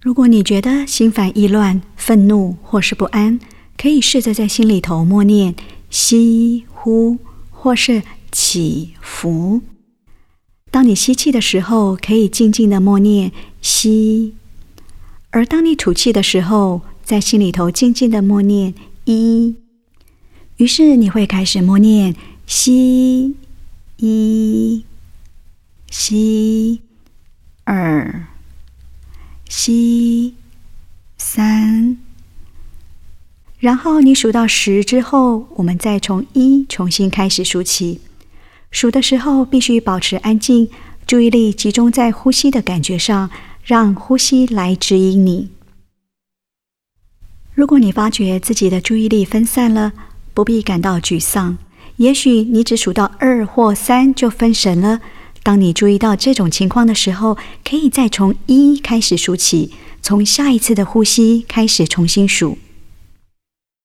如果你觉得心烦意乱、愤怒或是不安，可以试着在心里头默念吸、呼，或是起伏。当你吸气的时候，可以静静的默念吸；而当你吐气的时候，在心里头静静的默念一。于是你会开始默念吸一、吸二、吸三。然后你数到十之后，我们再从一重新开始数起。数的时候必须保持安静，注意力集中在呼吸的感觉上，让呼吸来指引你。如果你发觉自己的注意力分散了，不必感到沮丧。也许你只数到二或三就分神了。当你注意到这种情况的时候，可以再从一开始数起，从下一次的呼吸开始重新数。